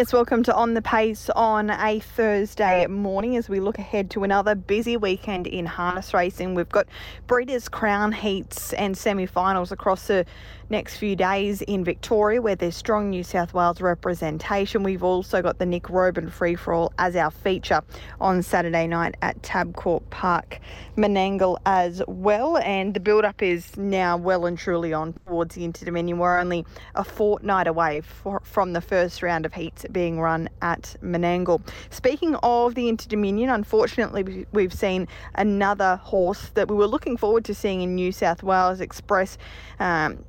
Yes, welcome to On the Pace on a Thursday morning as we look ahead to another busy weekend in harness racing. We've got Breeders' Crown heats and semi finals across the next few days in Victoria, where there's strong New South Wales representation. We've also got the Nick Roban free for all as our feature on Saturday night at Tabcorp Park, Menangle as well. And the build up is now well and truly on towards the Inter Dominion. We're only a fortnight away for, from the first round of heats being run at Menangle. Speaking of the Inter Dominion, unfortunately, we've seen another horse that we were looking forward to seeing in New South Wales express um,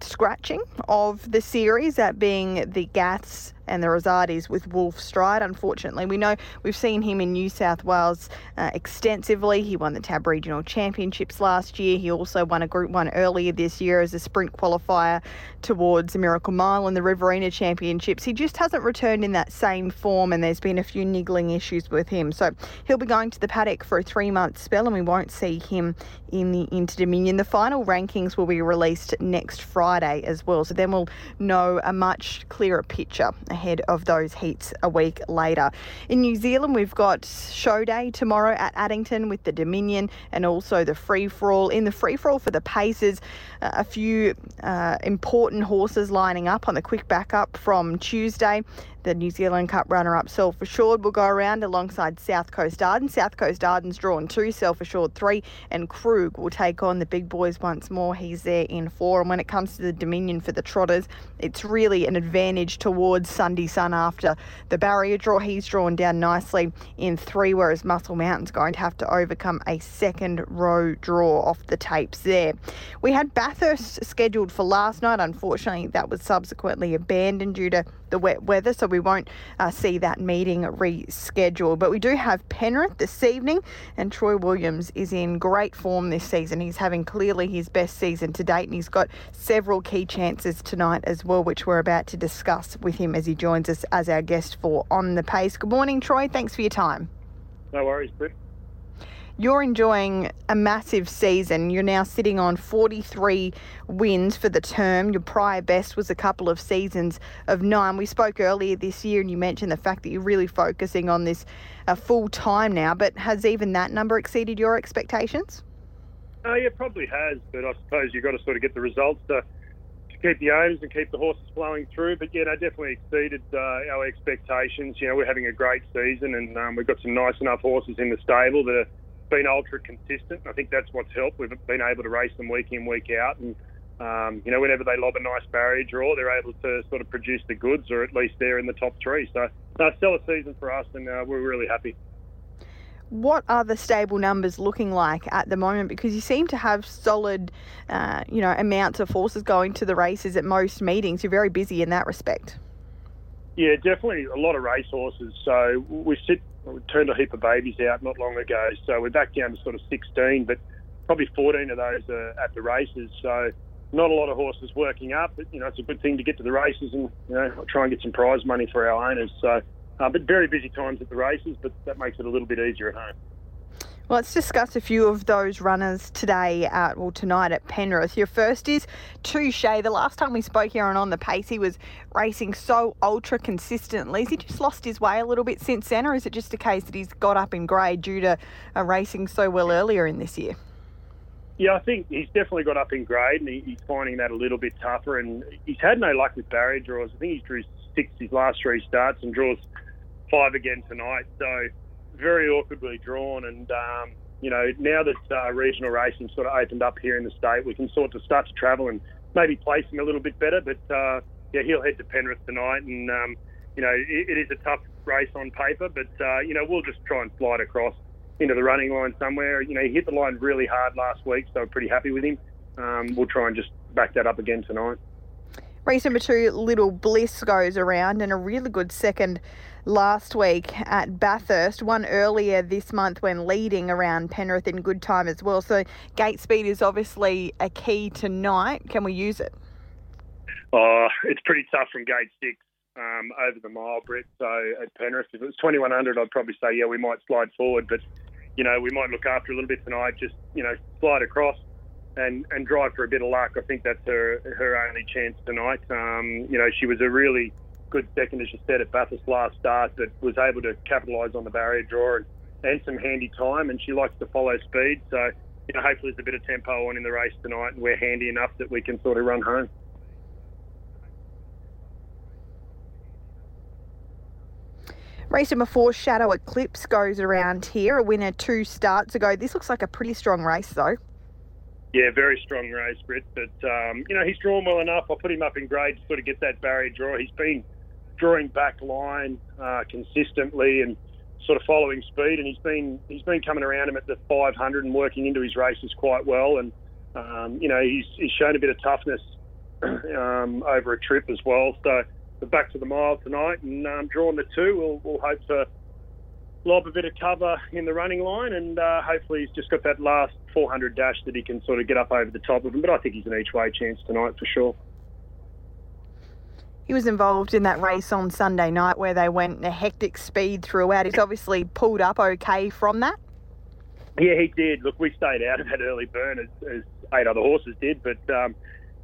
scratching of the series, that being the Gaths and the Rosati's with Wolf Stride. Unfortunately, we know we've seen him in New South Wales uh, extensively. He won the Tab Regional Championships last year. He also won a Group 1 earlier this year as a sprint qualifier towards the Miracle Mile and the Riverina Championships. He just hasn't returned in that same form, and there's been a few niggling issues with him. So he'll be going to the paddock for a three month spell, and we won't see him in the Inter Dominion. The final rankings will be released next Friday as well, so then we'll know a much clearer picture ahead of those heats a week later. In New Zealand, we've got show day tomorrow at Addington with the Dominion and also the free for all. In the free for all for the Pacers, uh, a few uh, important horses lining up on the quick backup from Tuesday. The New Zealand Cup runner up Self Assured will go around alongside South Coast Arden. South Coast Arden's drawn two, Self Assured three, and Krug will take on the big boys once more. He's there in four. And when it comes to the Dominion for the Trotters, it's really an advantage towards Sundees Son after the barrier draw. He's drawn down nicely in three, whereas Muscle Mountain's going to have to overcome a second row draw off the tapes there. We had Bathurst scheduled for last night. Unfortunately, that was subsequently abandoned due to the wet weather, so we won't uh, see that meeting rescheduled. But we do have Penrith this evening, and Troy Williams is in great form this season. He's having clearly his best season to date, and he's got several key chances tonight as well, which we're about to discuss with him as he joins us as our guest for On the Pace. Good morning, Troy. Thanks for your time. No worries, Britt you're enjoying a massive season. You're now sitting on 43 wins for the term. Your prior best was a couple of seasons of nine. We spoke earlier this year and you mentioned the fact that you're really focusing on this uh, full time now, but has even that number exceeded your expectations? Uh, yeah, probably has, but I suppose you've got to sort of get the results to, to keep the owners and keep the horses flowing through. But yeah, they definitely exceeded uh, our expectations. You know, we're having a great season and um, we've got some nice enough horses in the stable that are been ultra consistent. I think that's what's helped. We've been able to race them week in, week out, and um, you know, whenever they lob a nice barrier draw, they're able to sort of produce the goods, or at least they're in the top three. So, no, stellar season for us, and uh, we're really happy. What are the stable numbers looking like at the moment? Because you seem to have solid, uh, you know, amounts of horses going to the races at most meetings. You're very busy in that respect. Yeah, definitely a lot of race horses. So we sit we turned a heap of babies out not long ago, so we're back down to sort of 16, but probably 14 of those are at the races. So not a lot of horses working up, but you know it's a good thing to get to the races and you know try and get some prize money for our owners. So, uh, but very busy times at the races, but that makes it a little bit easier at home. Well, let's discuss a few of those runners today, at, well, tonight at Penrith. Your first is Touche. The last time we spoke here and on the pace, he was racing so ultra consistently. Has he just lost his way a little bit since then, or is it just a case that he's got up in grade due to uh, racing so well earlier in this year? Yeah, I think he's definitely got up in grade, and he, he's finding that a little bit tougher. And he's had no luck with barrier draws. I think he drew six his last three starts and draws five again tonight. So very awkwardly drawn. And um, you know, now that uh, regional racing sort of opened up here in the state, we can sort of start to travel and maybe place him a little bit better. But uh, yeah, he'll head to Penrith tonight, and um, you know, it, it is a tough race on paper, but uh, you know, we'll just try and slide across into the running line somewhere. You know, he hit the line really hard last week, so I'm pretty happy with him. Um, we'll try and just back that up again tonight. Race number two, Little Bliss goes around, and a really good second last week at Bathurst, one earlier this month when leading around Penrith in good time as well. So gate speed is obviously a key tonight. Can we use it? Oh, it's pretty tough from gate six um, over the mile, Brett. So at Penrith, if it was 2100, I'd probably say, yeah, we might slide forward. But, you know, we might look after a little bit tonight, just, you know, slide across and, and drive for a bit of luck. I think that's her, her only chance tonight. Um, you know, she was a really good second, as you said, at Bathurst last start, but was able to capitalise on the barrier draw and, and some handy time. And she likes to follow speed, so you know, hopefully there's a bit of tempo on in the race tonight, and we're handy enough that we can sort of run home. Race number four, Shadow Eclipse, goes around here. A winner two starts ago. This looks like a pretty strong race, though. Yeah, very strong race, Britt. But um, you know he's drawn well enough. I put him up in grade to sort of get that barrier draw. He's been drawing back line uh, consistently and sort of following speed, and he's been he's been coming around him at the 500 and working into his races quite well. And um, you know he's he's shown a bit of toughness um, over a trip as well. So back to the mile tonight and um, drawing the two. We'll, we'll hope to lob a bit of cover in the running line, and uh, hopefully he's just got that last 400 dash that he can sort of get up over the top of him. But I think he's an each way chance tonight for sure. He was involved in that race on Sunday night where they went a hectic speed throughout. He's obviously pulled up okay from that. Yeah, he did. Look, we stayed out of that early burn as, as eight other horses did, but um,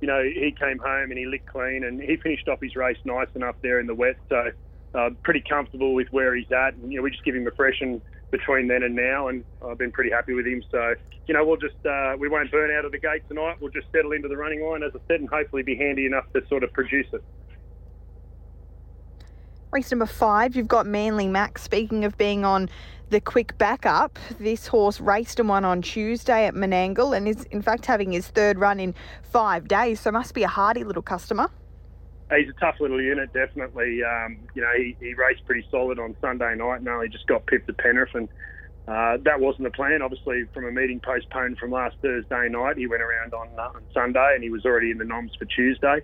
you know, he came home and he licked clean and he finished off his race nice enough there in the wet. So, uh, pretty comfortable with where he's at. And, you know, we just give him a freshen between then and now, and I've been pretty happy with him. So, you know, we'll just uh, we won't burn out of the gate tonight. We'll just settle into the running line, as I said, and hopefully be handy enough to sort of produce it. Race number five, you've got Manly Max. Speaking of being on the quick backup, this horse raced and won on Tuesday at Menangle and is in fact having his third run in five days, so must be a hardy little customer. He's a tough little unit, definitely. Um, you know, he, he raced pretty solid on Sunday night and only just got pipped at Penrith and uh, that wasn't the plan. Obviously, from a meeting postponed from last Thursday night, he went around on, uh, on Sunday and he was already in the noms for Tuesday.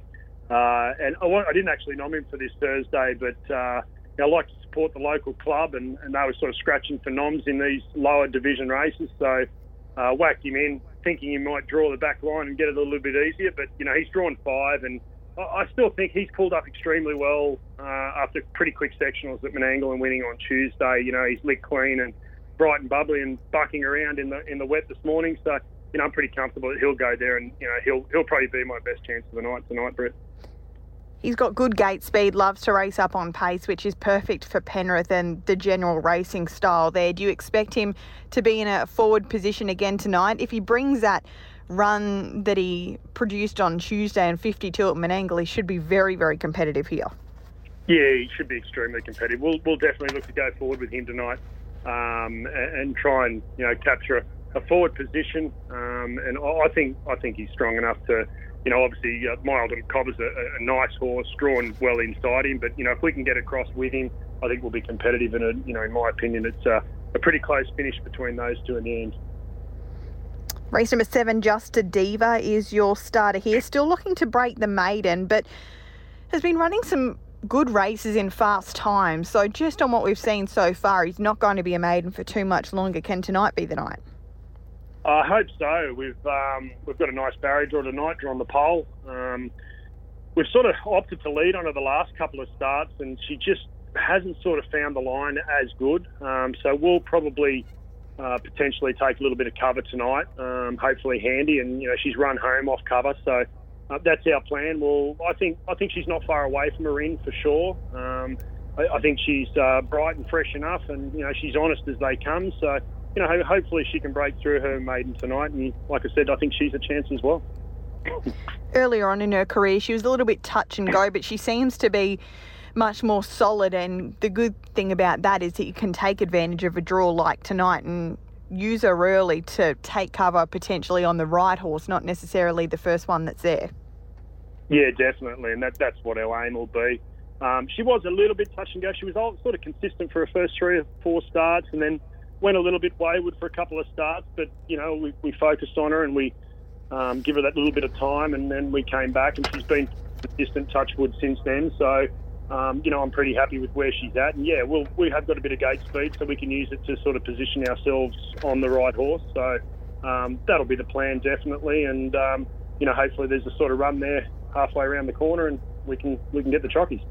Uh, and I, I, didn't actually nom him for this Thursday, but uh, I like to support the local club, and, and, they were sort of scratching for noms in these lower division races. So uh, whacked him in, thinking he might draw the back line and get it a little bit easier. But you know, he's drawn five, and I, still think he's pulled up extremely well uh, after pretty quick sectionals at Menangle and winning on Tuesday. You know, he's licked clean and bright and bubbly and bucking around in the in the wet this morning. So you know, I'm pretty comfortable that he'll go there, and you know, he'll he'll probably be my best chance of the night tonight, Brett. He's got good gate speed, loves to race up on pace, which is perfect for Penrith and the general racing style there. Do you expect him to be in a forward position again tonight? If he brings that run that he produced on Tuesday and 52 at Menangle, he should be very, very competitive here. Yeah, he should be extremely competitive. We'll, we'll definitely look to go forward with him tonight um, and, and, try and you know capture a, a forward position. Um, and I think I think he's strong enough to you know, obviously uh, Mildom Cobber's a, a nice horse, drawn well inside him. But you know, if we can get across with him, I think we'll be competitive. And uh, you know, in my opinion, it's a, a pretty close finish between those two in the end. Race number seven, Just a Diva, is your starter here. Still looking to break the maiden, but has been running some good races in fast times. So just on what we've seen so far, he's not going to be a maiden for too much longer. Can tonight be the night? I hope so. We've um, we've got a nice barrier draw tonight, drawn the pole. Um, we've sort of opted to lead on her the last couple of starts, and she just hasn't sort of found the line as good. Um, so we'll probably uh, potentially take a little bit of cover tonight. Um, hopefully handy, and you know she's run home off cover, so uh, that's our plan. Well, I think I think she's not far away from her in for sure. Um, I, I, think she's uh, bright and fresh enough, and you know she's honest as they come. So you know, hopefully she can break through her maiden tonight. And like I said, I think she's a chance as well. Earlier on in her career, she was a little bit touch and go, but she seems to be much more solid. And the good thing about that is that you can take advantage of a draw like tonight and use her early to take cover potentially on the right horse, not necessarily the first one that's there. Yeah, definitely, and that, that's what our aim will be. Um, she was a little bit touch and go. She was all, sort of consistent for her first three or four starts, and then went a little bit wayward for a couple of starts, but you know we, we focused on her and we um, give her that little bit of time, and then we came back and she's been consistent touchwood since then. So um, you know I'm pretty happy with where she's at, and yeah, we'll, we have got a bit of gate speed, so we can use it to sort of position ourselves on the right horse. So um, that'll be the plan definitely, and um, you know hopefully there's a sort of run there halfway around the corner, and we can we can get the chockies.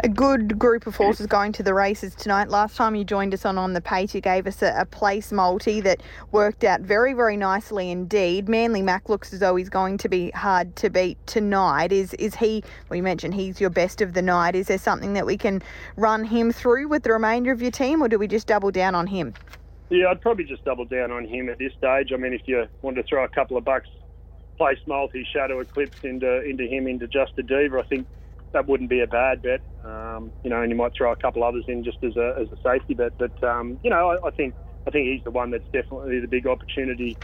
A good group of horses going to the races tonight. Last time you joined us on On the Pace, you gave us a, a, place multi that worked out very, very nicely indeed. Manly Mac looks as though he's going to be hard to beat tonight. Is is he, well, you mentioned he's your best of the night. Is there something that we can run him through with the remainder of your team, or do we just double down on him? Yeah, I'd probably just double down on him at this stage. I mean, if you want to throw a couple of bucks, place multi, shadow eclipse into into him, into just a diva, I think that wouldn't be a bad bet. Um, you know, and you might throw a couple others in just as a, as a safety bet. But um, you know, I, I, think I think he's the one that's definitely the big opportunity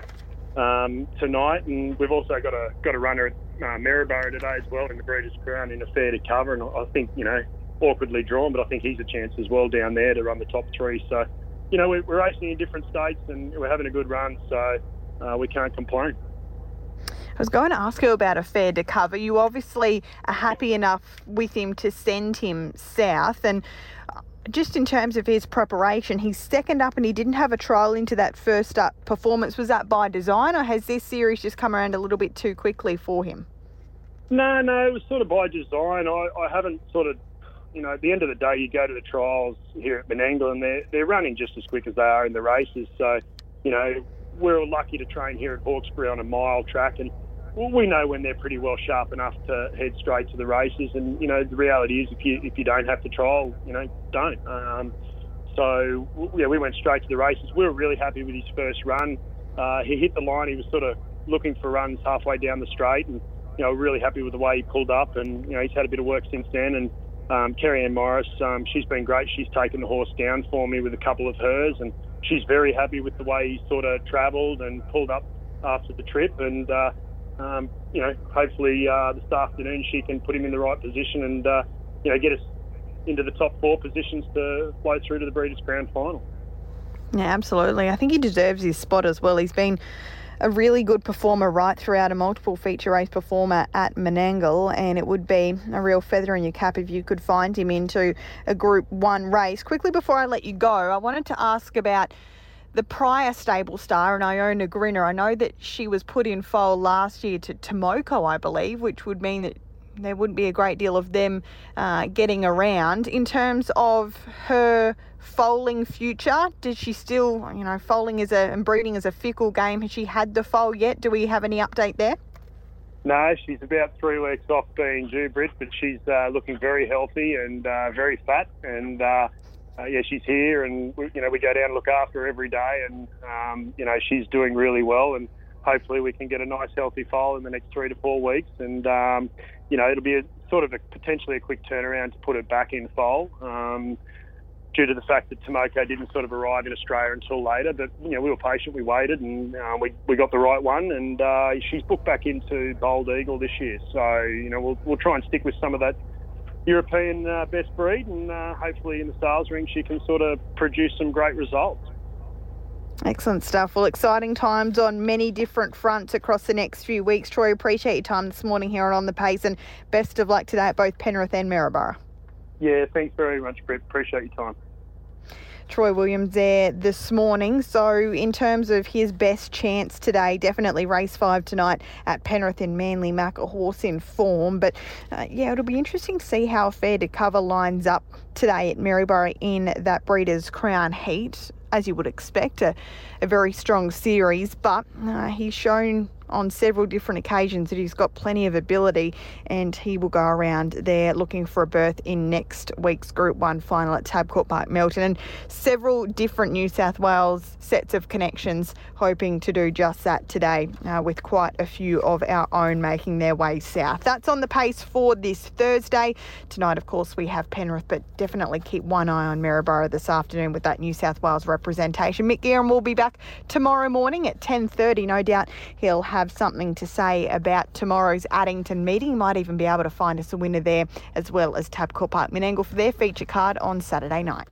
um, tonight. And we've also got a got a runner at uh, Maryborough today as well in the Breeders' Crown in a fair to cover. And I think you know awkwardly drawn, but I think he's a chance as well down there to run the top three. So you know, we're, we're racing in different states and we're having a good run. So uh, we can't complain. I was going to ask you about a fair to cover. You obviously are happy enough with him to send him south, and uh, just in terms of his preparation, he's second up and he didn't have a trial into that first up performance. Was that by design, or has this series just come around a little bit too quickly for him? No, no, it was sort of by design. I, I haven't sort of, you know, at the end of the day, you go to the trials here at Menangle and they're, they're running just as quick as they are in the races. So, you know, we're lucky to train here at Hawkesbury on a mile track and we know when they're pretty well sharp enough to head straight to the races. And you know, the reality is, if you if you don't have to trial, you know, don't. Um, so yeah, we went straight to the races. We were really happy with his first run. Uh, he hit the line. He was sort of looking for runs halfway down the straight, and you know, really happy with the way he pulled up. And you know, he's had a bit of work since then. And um, Kerry Ann Morris, um, she's been great. She's taken the horse down for me with a couple of hers, and she's very happy with the way he sort of travelled and pulled up after the trip. And uh, um, you know, hopefully uh, this afternoon she can put him in the right position and uh, you know get us into the top four positions to flow through to the Breeders' Crown final. Yeah, absolutely. I think he deserves his spot as well. He's been a really good performer right throughout a multiple feature race performer at Menangle, and it would be a real feather in your cap if you could find him into a Group 1 race. Quickly before I let you go, I wanted to ask about the prior stable star and Iona Grinner, I know that she was put in foal last year to Timoko, I believe, which would mean that there wouldn't be a great deal of them uh, getting around. In terms of her foaling future, does she still, you know, foaling is a and breeding is a fickle game. Has she had the foal yet? Do we have any update there? No, she's about three weeks off being due, Brit, but she's uh, looking very healthy and uh, very fat, and uh, yeah, she's here, and we, you know we go down and look after her every day, and um, you know she's doing really well, and hopefully we can get a nice healthy foal in the next three to four weeks, and um, you know it'll be a, sort of a, potentially a quick turnaround to put it back in foal. Um, due to the fact that Timoko didn't sort of arrive in Australia until later. But you know, we were patient, we waited, and uh, we, we got the right one. And uh, she's booked back into Bold Eagle this year. So you know, we'll we'll try and stick with some of that European uh, best breed, and uh, hopefully in the sales ring she can sort of produce some great results. Excellent stuff. Well, exciting times on many different fronts across the next few weeks. Troy, appreciate your time this morning here on The Pace and best of luck today at both Penrith and Maryborough. Yeah, thanks very much, Brett. Appreciate your time. Troy Williams there this morning. So, in terms of his best chance today, definitely race five tonight at Penrith in Manly Mac, a horse in form. But uh, yeah, it'll be interesting to see how Fair to Cover lines up today at Maryborough in that Breeders' Crown heat. As you would expect, a, a very strong series, but uh, he's shown on several different occasions that he's got plenty of ability and he will go around there looking for a berth in next week's Group 1 final at Tabcorp Park Melton and several different New South Wales sets of connections hoping to do just that today uh, with quite a few of our own making their way south. That's on the pace for this Thursday. Tonight, of course, we have Penrith, but definitely keep one eye on Maryborough this afternoon with that New South Wales representation. Mick Guerin will be back tomorrow morning at 10.30. No doubt he'll have have something to say about tomorrow's Addington meeting. might even be able to find us a winner there, as well as Tabcorp Park Menangle for their feature card on Saturday night.